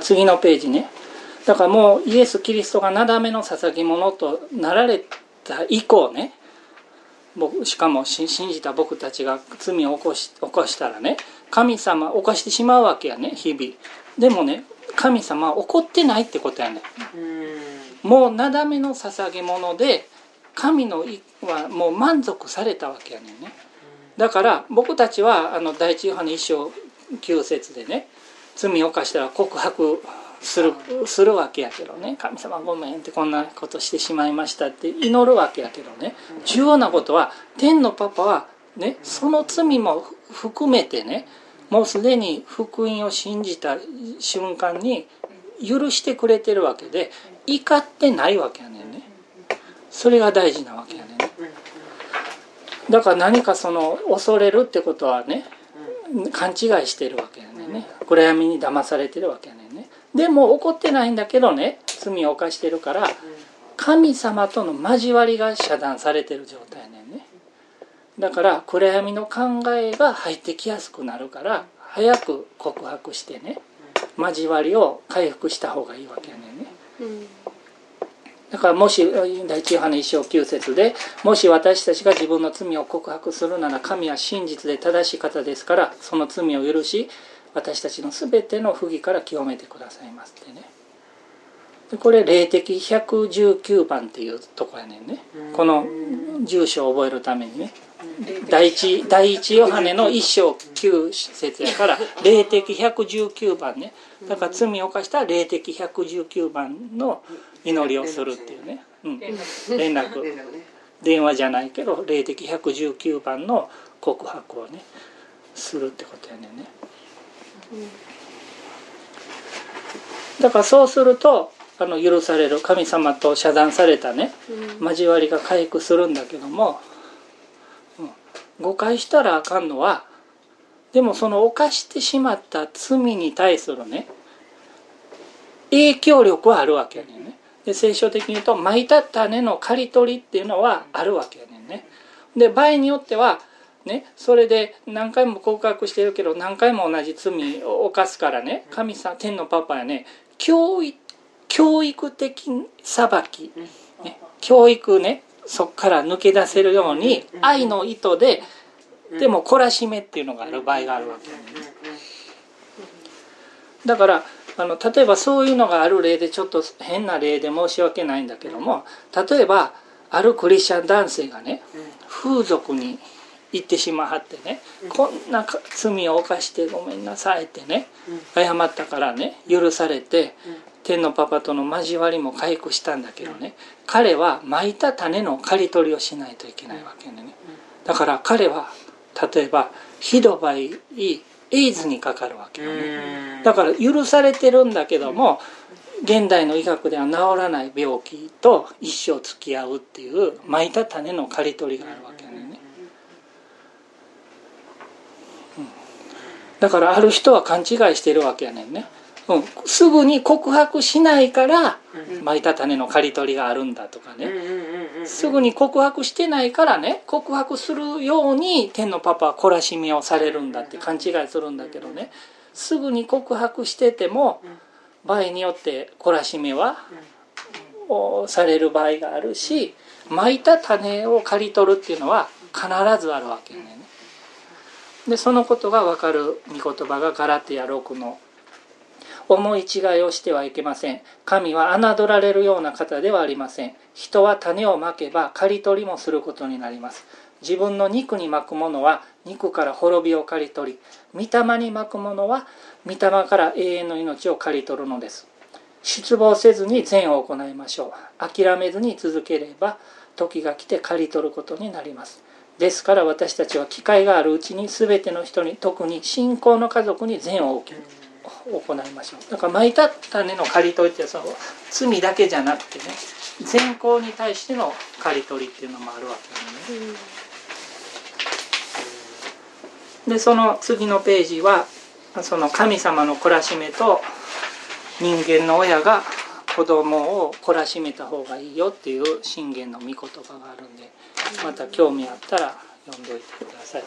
次のページね。だからもうイエス・キリストがなだめの捧げ物となられた以降ね。僕しかも信じた僕たちが罪を起こし起こしたらね神様起こしてしまうわけやね日々。でもね神様は怒ってないってことやね。もうなだめの捧げ物で神のはもう満足されたわけやねんね。だから僕たちはあの第一ヨハネ一章9節でね罪を犯したら告白するするわけやけどね。神様ごめんってこんなことしてしまいましたって祈るわけやけどね。重要なことは天のパパはねその罪も含めてねもうすでに福音を信じた瞬間に許してくれてるわけで怒ってないわけやねんね。それが大事なわけやねんだから何かその恐れるってことはね勘違いしてるわけやね。んね暗闇に騙されてるわけやねんね。でも怒ってないんだけどね罪を犯してるから神様との交わりが遮断されてる状態やねんね。だから暗闇の考えが入ってきやすくなるから早く告白してね交わりを回復した方がいいわけやねんね、だからもし第一ヨハネ一章9節でもし私たちが自分の罪を告白するなら神は真実で正しい方ですからその罪を許し私たちの全ての不義から清めてくださいますってね。でこれ霊的119番っていうとこやねんね。この住所を覚えるためにね。第一第一ヨハネの一章九節やから霊的119番ね。だから罪を犯したら霊的119番の祈りをするっていうね、うん、連絡。電話じゃないけど霊的119番の告白をねするってことやねんねだからそうするとあの許される神様と遮断されたね交わりが回復するんだけども誤解したらあかんのはでもその犯してしまった罪に対するね影響力はあるわけやねんね。で聖書的に言うと巻いた種の刈り取りっていうのはあるわけやねんね。で場合によってはね。それで何回も告白してるけど何回も同じ罪を犯すからね。神様天のパパやね。教育教育的裁き、ね、教育ね。そこから抜け出せるように愛の意図ででも懲らしめっていうのがある場合があるわけ、だからあの例えばそういうのがある例でちょっと変な例で申し訳ないんだけども例えばあるクリスチャン男性がね風俗に行ってしまはってねこんな罪を犯してごめんなさいってね謝ったからね許されて天のパパとの交わりも回復したんだけどね彼はまいた種の刈り取りをしないといけないわけでね。だから彼は例えばひどばいエイズにかかるわけよね。だから許されてるんだけども現代の医学では治らない病気と一生付き合うっていうまいた種の刈り取りがあるわけよね、うん、だからある人は勘違いしてるわけやねんね。うん、すぐに告白しないから巻いた種の刈り取りがあるんだとかね。すぐに告白してないからね告白するように天のパパは懲らしめをされるんだって勘違いするんだけどね。すぐに告白してても場合によって懲らしめはされる場合があるし巻いた種を刈り取るっていうのは必ずあるわけね。でそのことが分かる御言葉がガラテヤ6の思い違いをしてはいけません。神は侮られるような方ではありません。人は種をまけば刈り取りもすることになります。自分の肉に巻くものは肉から滅びを刈り取り御霊に巻くものは御霊から永遠の命を刈り取るのです。失望せずに善を行いましょう。諦めずに続ければ時が来て刈り取ることになります。ですから私たちは機会があるうちに全ての人に特に信仰の家族に善を行いましょう。だから巻いた種の刈り取りってその罪だけじゃなくてね善行に対しての刈り取りっていうのもあるわけなんでね、でその次のページはその神様の懲らしめと人間の親が子供を懲らしめた方がいいよっていう信玄の御言葉があるんでまた興味あったら読んどいてください。